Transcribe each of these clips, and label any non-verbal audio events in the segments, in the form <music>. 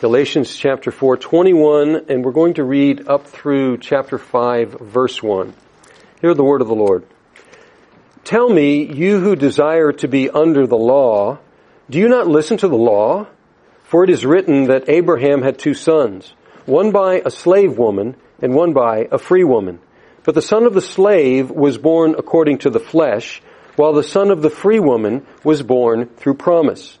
Galatians chapter 4, 21, and we're going to read up through chapter 5, verse 1. Hear the word of the Lord. Tell me, you who desire to be under the law, do you not listen to the law? For it is written that Abraham had two sons, one by a slave woman and one by a free woman. But the son of the slave was born according to the flesh, while the son of the free woman was born through promise.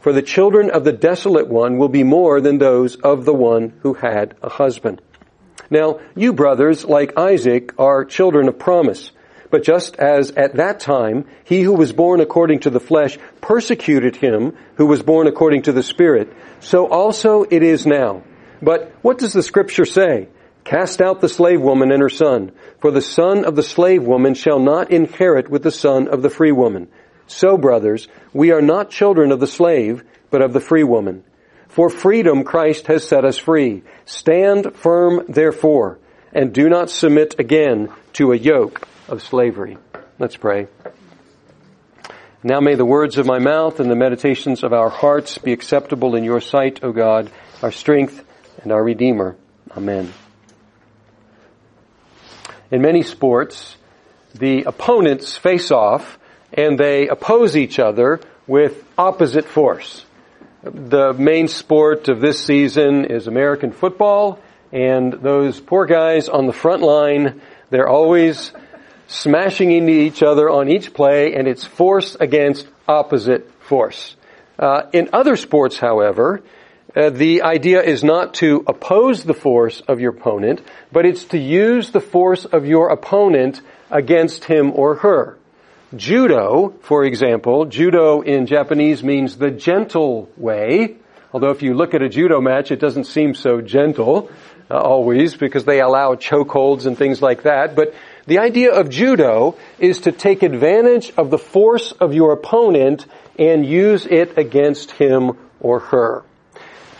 For the children of the desolate one will be more than those of the one who had a husband. Now, you brothers, like Isaac, are children of promise. But just as at that time, he who was born according to the flesh persecuted him who was born according to the Spirit, so also it is now. But what does the scripture say? Cast out the slave woman and her son, for the son of the slave woman shall not inherit with the son of the free woman. So, brothers, we are not children of the slave, but of the free woman. For freedom Christ has set us free. Stand firm, therefore, and do not submit again to a yoke of slavery. Let's pray. Now may the words of my mouth and the meditations of our hearts be acceptable in your sight, O God, our strength and our Redeemer. Amen. In many sports, the opponents face off and they oppose each other with opposite force. The main sport of this season is American football, and those poor guys on the front line, they're always smashing into each other on each play, and it's force against opposite force. Uh, in other sports, however, uh, the idea is not to oppose the force of your opponent, but it's to use the force of your opponent against him or her. Judo, for example, judo in Japanese means the gentle way. Although if you look at a judo match, it doesn't seem so gentle uh, always because they allow chokeholds and things like that. But the idea of judo is to take advantage of the force of your opponent and use it against him or her.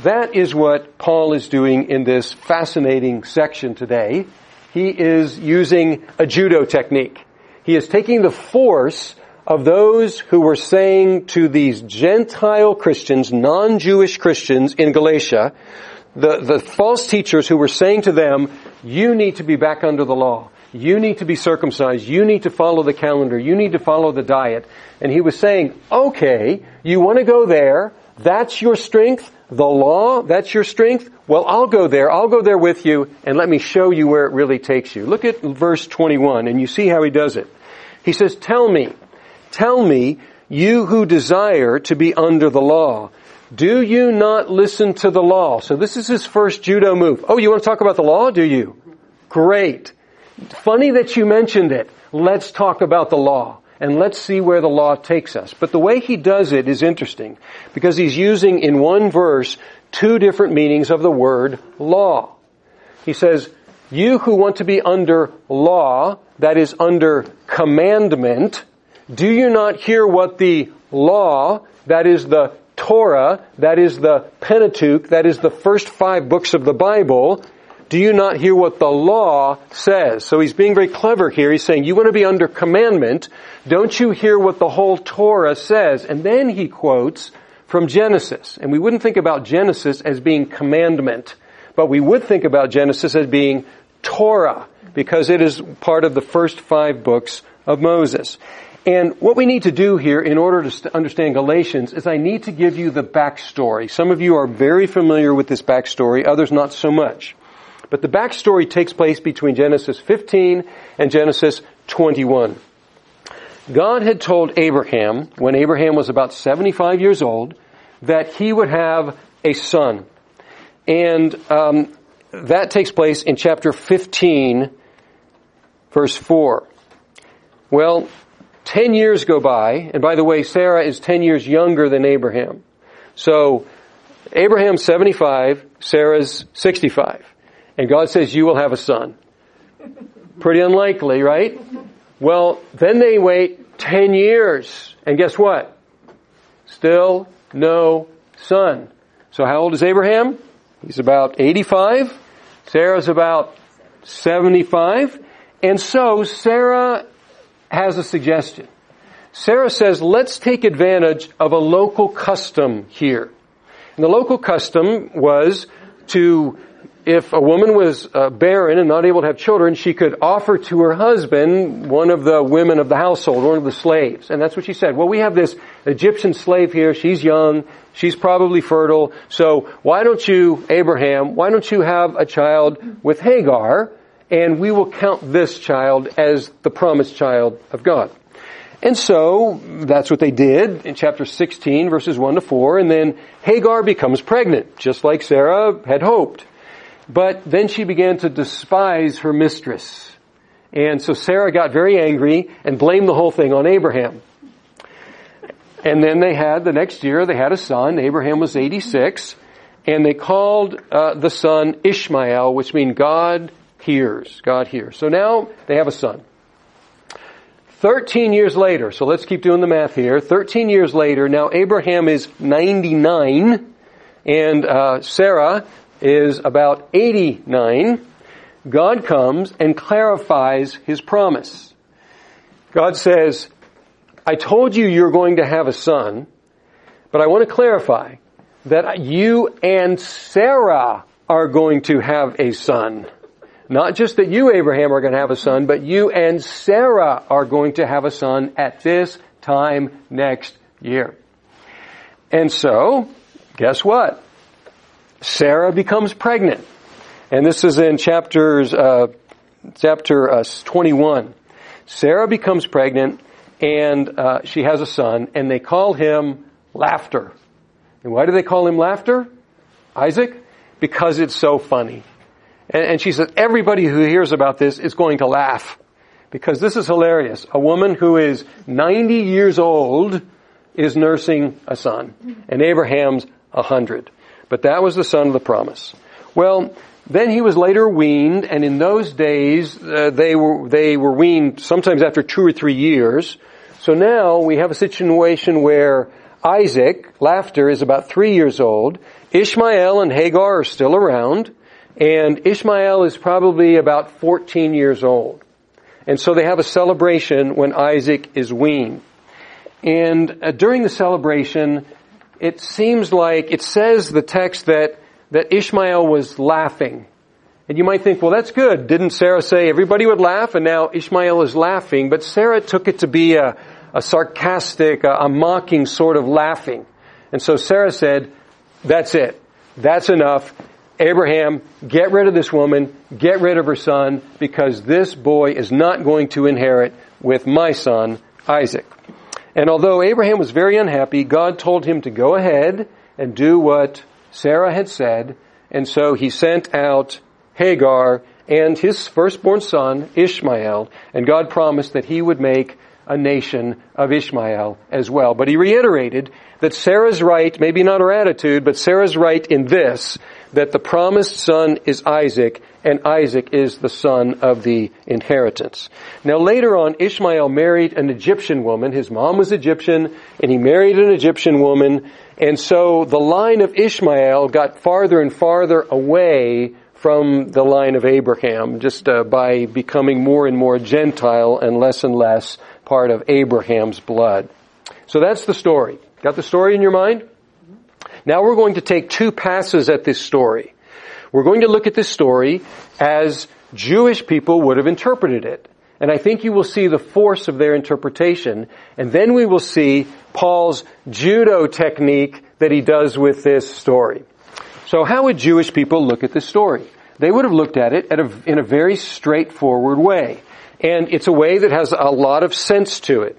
That is what Paul is doing in this fascinating section today. He is using a judo technique. He is taking the force of those who were saying to these Gentile Christians, non-Jewish Christians in Galatia, the, the false teachers who were saying to them, you need to be back under the law. You need to be circumcised. You need to follow the calendar. You need to follow the diet. And he was saying, okay, you want to go there. That's your strength. The law, that's your strength. Well, I'll go there. I'll go there with you and let me show you where it really takes you. Look at verse 21 and you see how he does it. He says, tell me, tell me, you who desire to be under the law, do you not listen to the law? So this is his first judo move. Oh, you want to talk about the law? Do you? Great. Funny that you mentioned it. Let's talk about the law and let's see where the law takes us. But the way he does it is interesting because he's using in one verse two different meanings of the word law. He says, you who want to be under law, that is under commandment, do you not hear what the law, that is the Torah, that is the Pentateuch, that is the first five books of the Bible, do you not hear what the law says? So he's being very clever here. He's saying, you want to be under commandment. Don't you hear what the whole Torah says? And then he quotes from Genesis. And we wouldn't think about Genesis as being commandment, but we would think about Genesis as being Torah because it is part of the first five books of Moses. And what we need to do here in order to understand Galatians is I need to give you the backstory. Some of you are very familiar with this backstory, others not so much. But the backstory takes place between Genesis 15 and Genesis 21. God had told Abraham, when Abraham was about 75 years old, that he would have a son. And um, that takes place in chapter 15, verse 4. Well, 10 years go by, and by the way, Sarah is 10 years younger than Abraham. So, Abraham's 75, Sarah's 65. And God says, you will have a son. Pretty unlikely, right? Well, then they wait 10 years. And guess what? Still no son. So how old is Abraham? He's about 85. Sarah's about 75. And so Sarah has a suggestion. Sarah says, let's take advantage of a local custom here. And the local custom was to, if a woman was uh, barren and not able to have children, she could offer to her husband one of the women of the household, one of the slaves. And that's what she said. Well, we have this Egyptian slave here. She's young. She's probably fertile. So why don't you, Abraham, why don't you have a child with Hagar? And we will count this child as the promised child of God. And so that's what they did in chapter 16 verses 1 to 4 and then Hagar becomes pregnant just like Sarah had hoped. But then she began to despise her mistress. And so Sarah got very angry and blamed the whole thing on Abraham. And then they had, the next year, they had a son. Abraham was 86. And they called uh, the son Ishmael, which means God hears. God hears. So now they have a son. 13 years later, so let's keep doing the math here. 13 years later, now Abraham is 99 and uh, Sarah is about 89. God comes and clarifies his promise. God says, I told you you're going to have a son, but I want to clarify that you and Sarah are going to have a son. Not just that you, Abraham, are going to have a son, but you and Sarah are going to have a son at this time next year. And so, guess what? Sarah becomes pregnant. And this is in chapters, uh, chapter uh, 21. Sarah becomes pregnant and uh, she has a son and they call him Laughter. And why do they call him Laughter? Isaac? Because it's so funny. And, and she says, everybody who hears about this is going to laugh. Because this is hilarious. A woman who is 90 years old is nursing a son. And Abraham's 100. But that was the son of the promise. Well, then he was later weaned, and in those days, uh, they were, they were weaned sometimes after two or three years. So now we have a situation where Isaac, laughter, is about three years old. Ishmael and Hagar are still around. And Ishmael is probably about 14 years old. And so they have a celebration when Isaac is weaned. And uh, during the celebration, it seems like, it says the text that, that Ishmael was laughing. And you might think, well that's good. Didn't Sarah say everybody would laugh and now Ishmael is laughing? But Sarah took it to be a, a sarcastic, a, a mocking sort of laughing. And so Sarah said, that's it. That's enough. Abraham, get rid of this woman, get rid of her son, because this boy is not going to inherit with my son, Isaac. And although Abraham was very unhappy, God told him to go ahead and do what Sarah had said, and so he sent out Hagar and his firstborn son, Ishmael, and God promised that he would make a nation of Ishmael as well. But he reiterated that Sarah's right, maybe not her attitude, but Sarah's right in this, that the promised son is Isaac, and Isaac is the son of the inheritance. Now later on, Ishmael married an Egyptian woman. His mom was Egyptian, and he married an Egyptian woman, and so the line of Ishmael got farther and farther away from the line of Abraham, just uh, by becoming more and more Gentile and less and less part of Abraham's blood. So that's the story. Got the story in your mind? Now we're going to take two passes at this story. We're going to look at this story as Jewish people would have interpreted it. And I think you will see the force of their interpretation. And then we will see Paul's judo technique that he does with this story. So how would Jewish people look at this story? They would have looked at it at a, in a very straightforward way. And it's a way that has a lot of sense to it.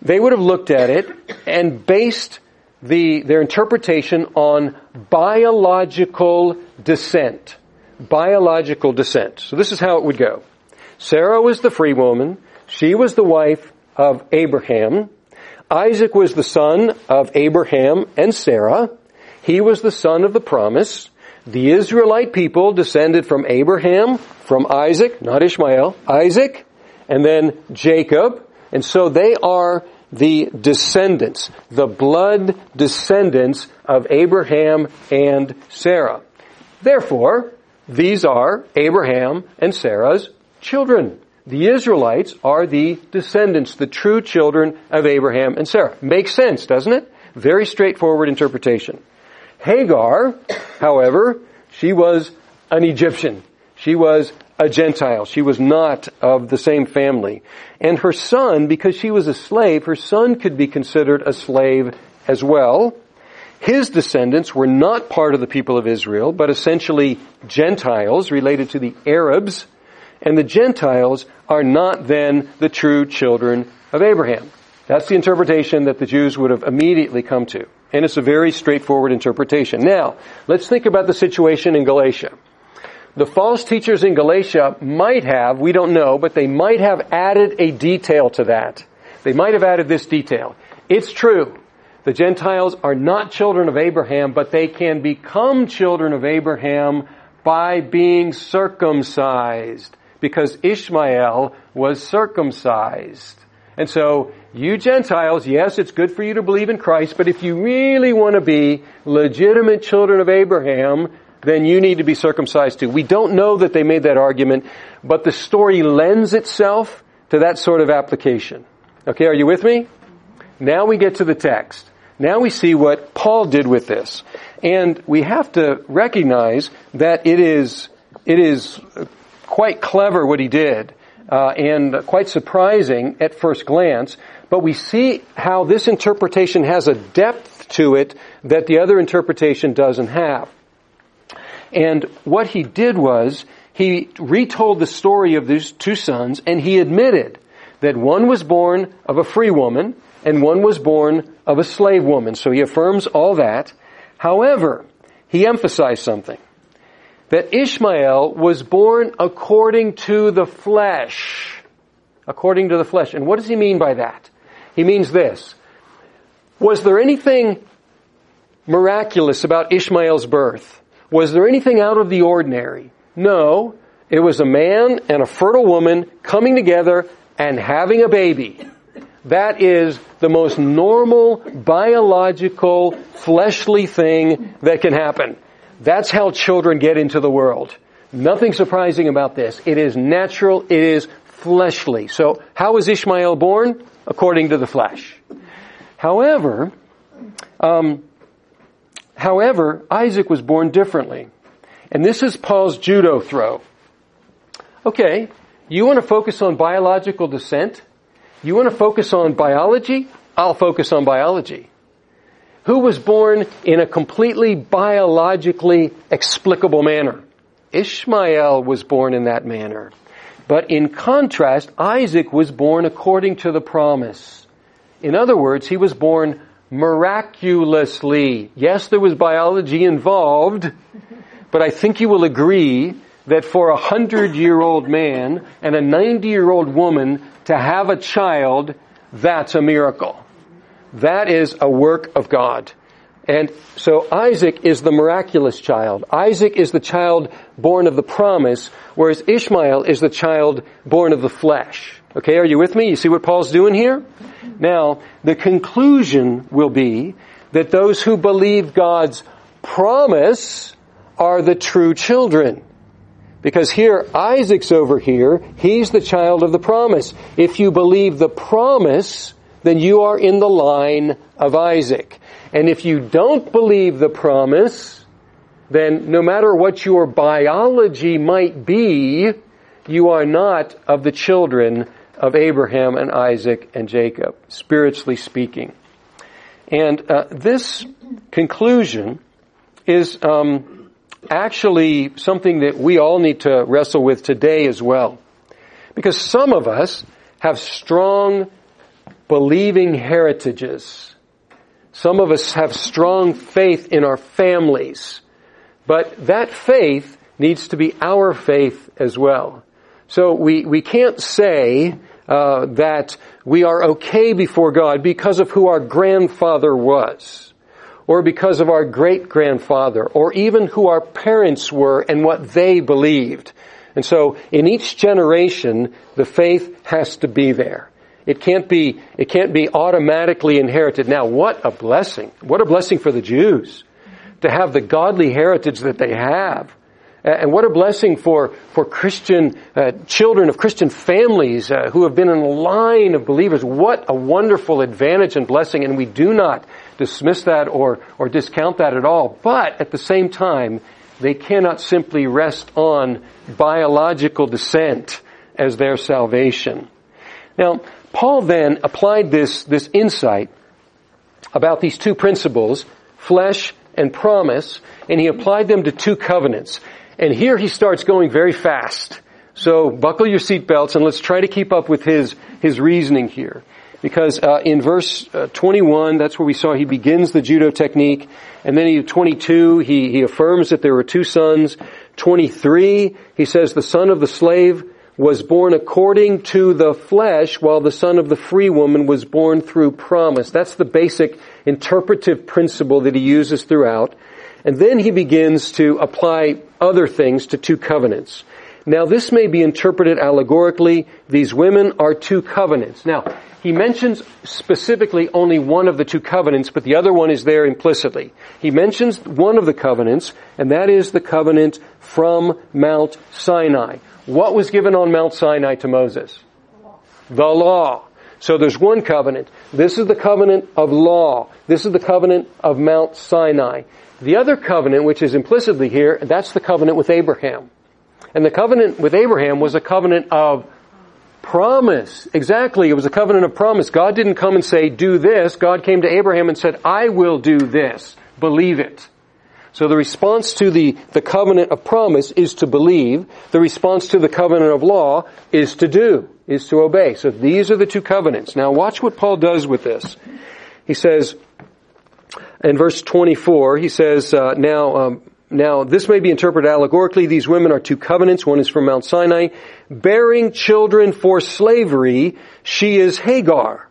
They would have looked at it and based the, their interpretation on biological descent. Biological descent. So this is how it would go. Sarah was the free woman. She was the wife of Abraham. Isaac was the son of Abraham and Sarah. He was the son of the promise. The Israelite people descended from Abraham, from Isaac, not Ishmael, Isaac, and then Jacob. And so they are the descendants, the blood descendants of Abraham and Sarah. Therefore, these are Abraham and Sarah's children. The Israelites are the descendants, the true children of Abraham and Sarah. Makes sense, doesn't it? Very straightforward interpretation. Hagar, however, she was an Egyptian. She was a Gentile. She was not of the same family. And her son, because she was a slave, her son could be considered a slave as well. His descendants were not part of the people of Israel, but essentially Gentiles related to the Arabs. And the Gentiles are not then the true children of Abraham. That's the interpretation that the Jews would have immediately come to. And it's a very straightforward interpretation. Now, let's think about the situation in Galatia. The false teachers in Galatia might have, we don't know, but they might have added a detail to that. They might have added this detail. It's true. The Gentiles are not children of Abraham, but they can become children of Abraham by being circumcised, because Ishmael was circumcised. And so, you Gentiles, yes, it's good for you to believe in Christ, but if you really want to be legitimate children of Abraham, then you need to be circumcised too. We don't know that they made that argument, but the story lends itself to that sort of application. Okay, are you with me? Now we get to the text. Now we see what Paul did with this. And we have to recognize that it is, it is quite clever what he did, uh, and quite surprising at first glance, but we see how this interpretation has a depth to it that the other interpretation doesn't have. And what he did was, he retold the story of these two sons, and he admitted that one was born of a free woman, and one was born of a slave woman. So he affirms all that. However, he emphasized something. That Ishmael was born according to the flesh. According to the flesh. And what does he mean by that? He means this. Was there anything miraculous about Ishmael's birth? Was there anything out of the ordinary? No. It was a man and a fertile woman coming together and having a baby. That is the most normal, biological, fleshly thing that can happen. That's how children get into the world. Nothing surprising about this. It is natural, it is fleshly. So, how was Ishmael born? According to the flesh. However, um, However, Isaac was born differently. And this is Paul's judo throw. Okay, you want to focus on biological descent? You want to focus on biology? I'll focus on biology. Who was born in a completely biologically explicable manner? Ishmael was born in that manner. But in contrast, Isaac was born according to the promise. In other words, he was born miraculously. Yes, there was biology involved, but I think you will agree that for a hundred year old man and a 90 year old woman to have a child, that's a miracle. That is a work of God. And so Isaac is the miraculous child. Isaac is the child born of the promise, whereas Ishmael is the child born of the flesh. Okay, are you with me? You see what Paul's doing here? Now, the conclusion will be that those who believe God's promise are the true children. Because here, Isaac's over here, he's the child of the promise. If you believe the promise, then you are in the line of Isaac. And if you don't believe the promise, then no matter what your biology might be, you are not of the children of Abraham and Isaac and Jacob, spiritually speaking. And uh, this conclusion is um, actually something that we all need to wrestle with today as well. Because some of us have strong believing heritages some of us have strong faith in our families, but that faith needs to be our faith as well. So we, we can't say uh, that we are okay before God because of who our grandfather was, or because of our great grandfather, or even who our parents were and what they believed. And so in each generation, the faith has to be there. It can't be, it can't be automatically inherited. Now what a blessing. What a blessing for the Jews to have the godly heritage that they have. And what a blessing for, for Christian uh, children of Christian families uh, who have been in a line of believers. What a wonderful advantage and blessing, and we do not dismiss that or, or discount that at all. But at the same time, they cannot simply rest on biological descent as their salvation. Now, Paul then applied this, this insight about these two principles, flesh and promise, and he applied them to two covenants. And here he starts going very fast. So buckle your seatbelts and let's try to keep up with his, his reasoning here. Because uh, in verse uh, 21, that's where we saw he begins the judo technique. And then in 22, he, he affirms that there were two sons. 23, he says the son of the slave was born according to the flesh, while the son of the free woman was born through promise. That's the basic interpretive principle that he uses throughout. And then he begins to apply other things to two covenants. Now this may be interpreted allegorically. These women are two covenants. Now, he mentions specifically only one of the two covenants, but the other one is there implicitly. He mentions one of the covenants, and that is the covenant from Mount Sinai. What was given on Mount Sinai to Moses? The law. So there's one covenant. This is the covenant of law. This is the covenant of Mount Sinai. The other covenant, which is implicitly here, that's the covenant with Abraham. And the covenant with Abraham was a covenant of promise. Exactly. It was a covenant of promise. God didn't come and say, do this. God came to Abraham and said, I will do this. Believe it. So the response to the, the covenant of promise is to believe. The response to the covenant of law is to do, is to obey. So these are the two covenants. Now watch what Paul does with this. He says, in verse 24, he says, uh, now, um, now this may be interpreted allegorically. These women are two covenants. One is from Mount Sinai. Bearing children for slavery, she is Hagar.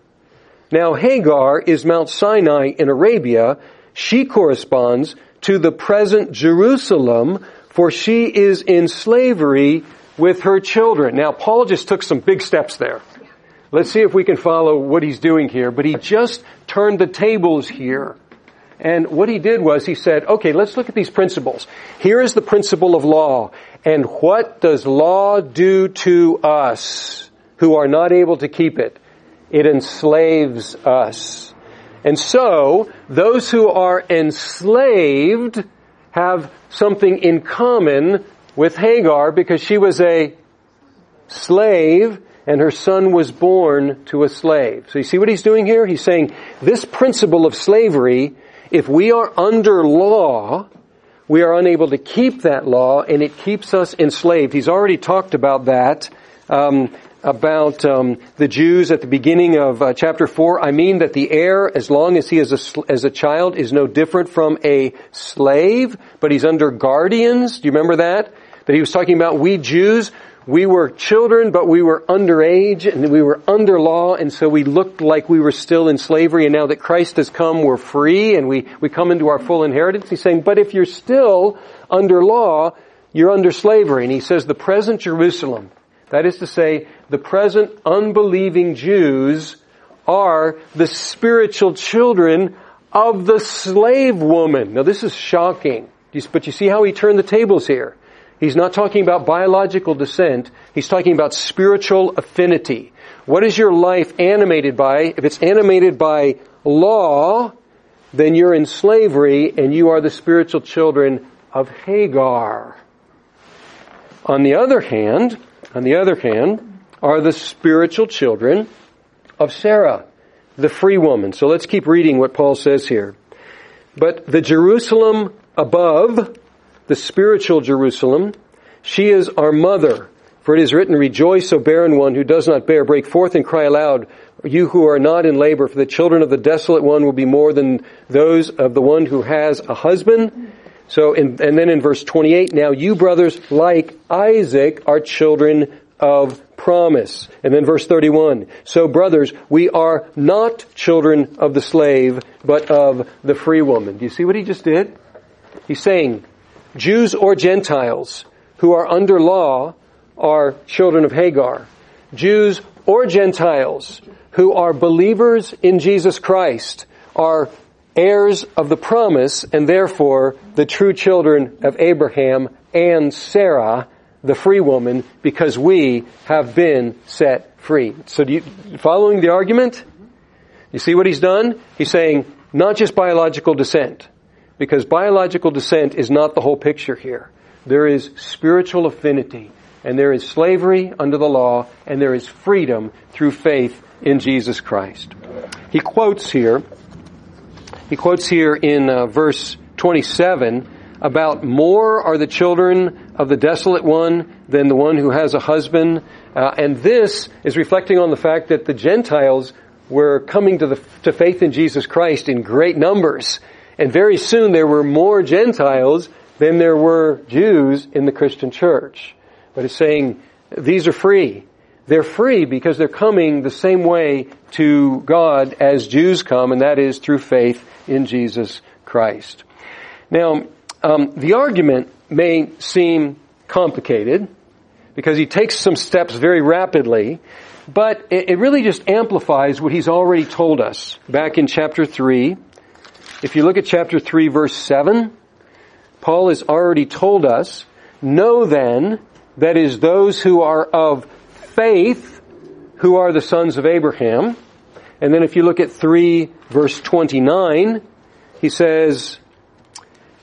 Now Hagar is Mount Sinai in Arabia. She corresponds to the present Jerusalem, for she is in slavery with her children. Now Paul just took some big steps there. Let's see if we can follow what he's doing here, but he just turned the tables here. And what he did was he said, okay, let's look at these principles. Here is the principle of law. And what does law do to us who are not able to keep it? It enslaves us. And so, those who are enslaved have something in common with Hagar because she was a slave and her son was born to a slave. So you see what he's doing here? He's saying this principle of slavery if we are under law, we are unable to keep that law and it keeps us enslaved. He's already talked about that, um, about um, the Jews at the beginning of uh, chapter 4. I mean that the heir, as long as he is a, as a child, is no different from a slave, but he's under guardians. Do you remember that? That he was talking about we Jews, we were children, but we were underage and we were under law, and so we looked like we were still in slavery, and now that Christ has come, we're free, and we, we come into our full inheritance. He's saying, but if you're still under law, you're under slavery. And he says the present Jerusalem, that is to say, the present unbelieving Jews are the spiritual children of the slave woman. Now this is shocking. But you see how he turned the tables here. He's not talking about biological descent. He's talking about spiritual affinity. What is your life animated by? If it's animated by law, then you're in slavery and you are the spiritual children of Hagar. On the other hand, on the other hand, are the spiritual children of Sarah, the free woman. So let's keep reading what Paul says here. But the Jerusalem above the spiritual Jerusalem. She is our mother. For it is written, Rejoice, O barren one who does not bear. Break forth and cry aloud, you who are not in labor, for the children of the desolate one will be more than those of the one who has a husband. So, in, and then in verse 28, now you brothers, like Isaac, are children of promise. And then verse 31. So brothers, we are not children of the slave, but of the free woman. Do you see what he just did? He's saying, Jews or Gentiles who are under law are children of Hagar. Jews or Gentiles who are believers in Jesus Christ are heirs of the promise and therefore the true children of Abraham and Sarah, the free woman, because we have been set free. So do you, following the argument? You see what he's done? He's saying not just biological descent, because biological descent is not the whole picture here. There is spiritual affinity, and there is slavery under the law, and there is freedom through faith in Jesus Christ. He quotes here he quotes here in uh, verse 27 about more are the children of the desolate one than the one who has a husband. Uh, and this is reflecting on the fact that the Gentiles were coming to the, to faith in Jesus Christ in great numbers. And very soon there were more Gentiles than there were Jews in the Christian church. But it's saying these are free. They're free because they're coming the same way to God as Jews come, and that is through faith in Jesus Christ. Now, um, the argument may seem complicated because he takes some steps very rapidly, but it, it really just amplifies what he's already told us back in chapter 3. If you look at chapter 3 verse 7, Paul has already told us, Know then, that is those who are of faith who are the sons of Abraham. And then if you look at 3 verse 29, he says,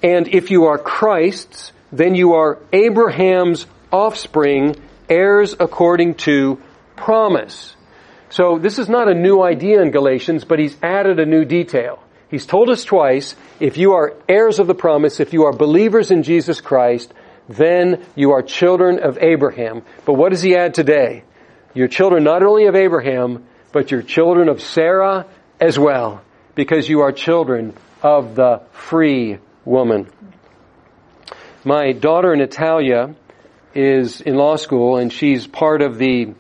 And if you are Christ's, then you are Abraham's offspring, heirs according to promise. So this is not a new idea in Galatians, but he's added a new detail. He's told us twice, if you are heirs of the promise, if you are believers in Jesus Christ, then you are children of Abraham. But what does he add today? You're children not only of Abraham, but you're children of Sarah as well, because you are children of the free woman. My daughter Natalia is in law school and she's part of the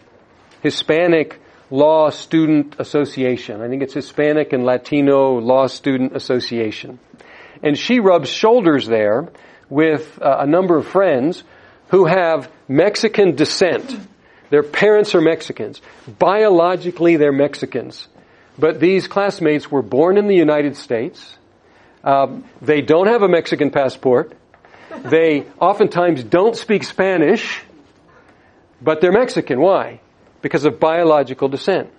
Hispanic Law Student Association. I think it's Hispanic and Latino Law Student Association. And she rubs shoulders there with uh, a number of friends who have Mexican descent. Their parents are Mexicans. Biologically, they're Mexicans. But these classmates were born in the United States. Um, they don't have a Mexican passport. They oftentimes don't speak Spanish, but they're Mexican. Why? Because of biological descent.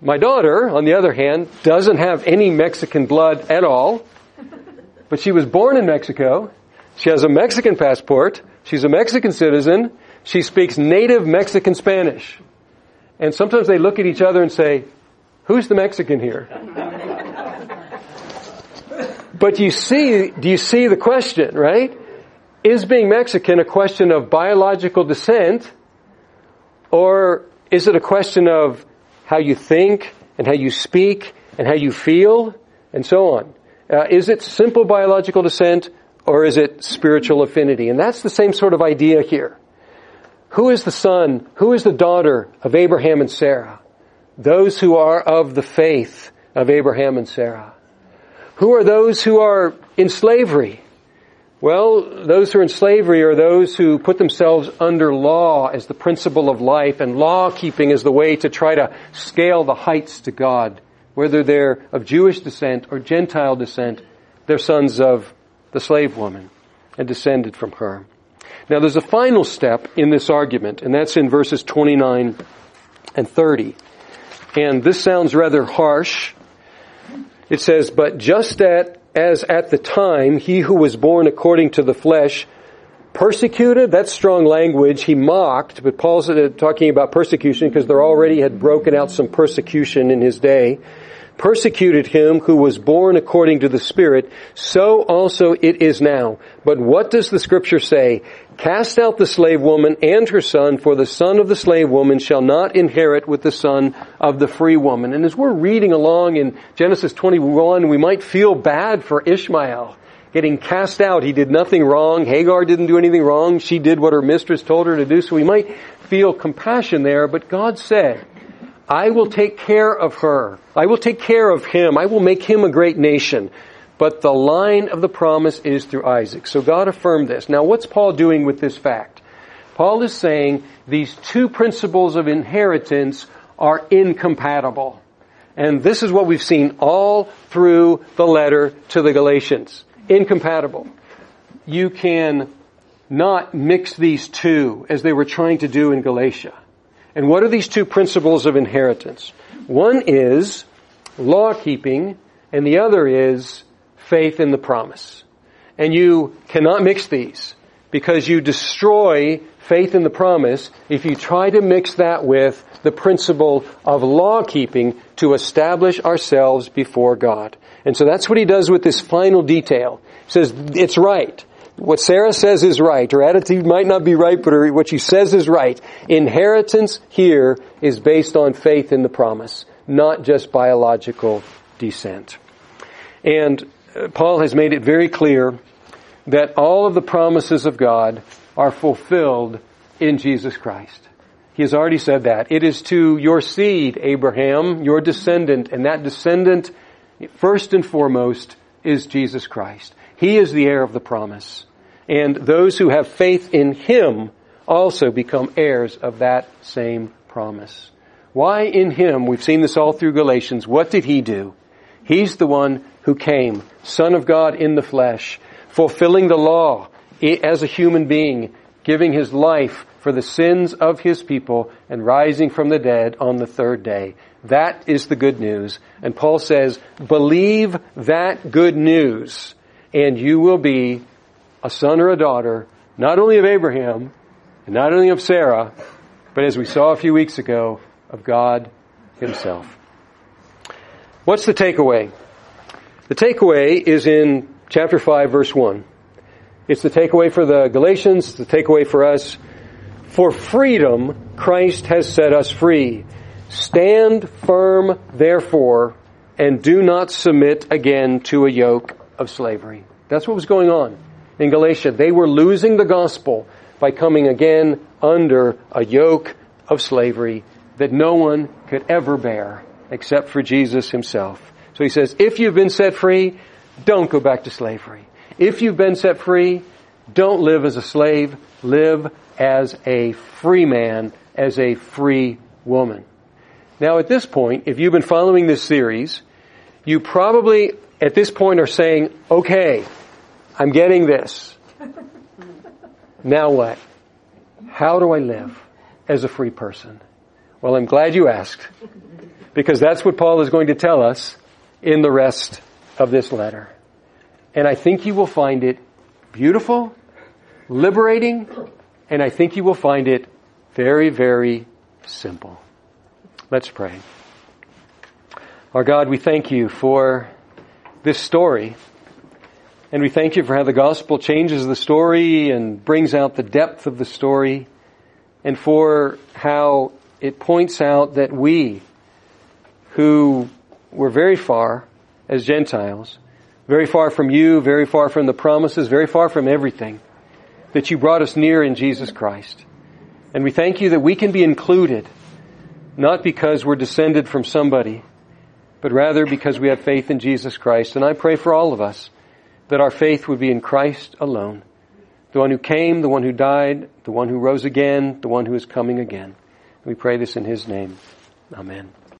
My daughter, on the other hand, doesn't have any Mexican blood at all, but she was born in Mexico she has a Mexican passport. She's a Mexican citizen. She speaks native Mexican Spanish. And sometimes they look at each other and say, who's the Mexican here? <laughs> but you see, do you see the question, right? Is being Mexican a question of biological descent or is it a question of how you think and how you speak and how you feel and so on? Uh, is it simple biological descent or is it spiritual affinity? And that's the same sort of idea here. Who is the son? Who is the daughter of Abraham and Sarah? Those who are of the faith of Abraham and Sarah. Who are those who are in slavery? Well, those who are in slavery are those who put themselves under law as the principle of life and law keeping is the way to try to scale the heights to God. Whether they're of Jewish descent or Gentile descent, they're sons of the slave woman, and descended from her. Now there's a final step in this argument, and that's in verses 29 and 30. And this sounds rather harsh. It says, but just at, as at the time he who was born according to the flesh persecuted, that's strong language, he mocked, but Paul's talking about persecution because there already had broken out some persecution in his day persecuted him who was born according to the Spirit, so also it is now. But what does the scripture say? Cast out the slave woman and her son, for the son of the slave woman shall not inherit with the son of the free woman. And as we're reading along in Genesis 21, we might feel bad for Ishmael. getting cast out. He did nothing wrong. Hagar didn't do anything wrong. She did what her mistress told her to do. So we might feel compassion there, but God said, I will take care of her. I will take care of him. I will make him a great nation. But the line of the promise is through Isaac. So God affirmed this. Now what's Paul doing with this fact? Paul is saying these two principles of inheritance are incompatible. And this is what we've seen all through the letter to the Galatians. Incompatible. You can not mix these two as they were trying to do in Galatia. And what are these two principles of inheritance? One is law keeping and the other is faith in the promise. And you cannot mix these because you destroy faith in the promise if you try to mix that with the principle of law keeping to establish ourselves before God. And so that's what he does with this final detail. He says, it's right. What Sarah says is right. Her attitude might not be right, but her, what she says is right. Inheritance here is based on faith in the promise, not just biological descent. And uh, Paul has made it very clear that all of the promises of God are fulfilled in Jesus Christ. He has already said that. It is to your seed, Abraham, your descendant, and that descendant, first and foremost, is Jesus Christ. He is the heir of the promise. And those who have faith in Him also become heirs of that same promise. Why in Him? We've seen this all through Galatians. What did He do? He's the one who came, Son of God in the flesh, fulfilling the law as a human being, giving His life for the sins of his people and rising from the dead on the third day. That is the good news. And Paul says, believe that good news and you will be a son or a daughter, not only of Abraham, and not only of Sarah, but as we saw a few weeks ago, of God himself. What's the takeaway? The takeaway is in chapter 5 verse 1. It's the takeaway for the Galatians, the takeaway for us. For freedom, Christ has set us free. Stand firm, therefore, and do not submit again to a yoke of slavery. That's what was going on in Galatia. They were losing the gospel by coming again under a yoke of slavery that no one could ever bear except for Jesus himself. So he says, if you've been set free, don't go back to slavery. If you've been set free, don't live as a slave, live as a free man, as a free woman. Now at this point, if you've been following this series, you probably at this point are saying, okay, I'm getting this. Now what? How do I live as a free person? Well, I'm glad you asked because that's what Paul is going to tell us in the rest of this letter. And I think you will find it beautiful, liberating, and I think you will find it very, very simple. Let's pray. Our God, we thank you for this story. And we thank you for how the gospel changes the story and brings out the depth of the story and for how it points out that we who were very far as Gentiles, very far from you, very far from the promises, very far from everything, that you brought us near in Jesus Christ. And we thank you that we can be included, not because we're descended from somebody, but rather because we have faith in Jesus Christ. And I pray for all of us that our faith would be in Christ alone. The one who came, the one who died, the one who rose again, the one who is coming again. We pray this in His name. Amen.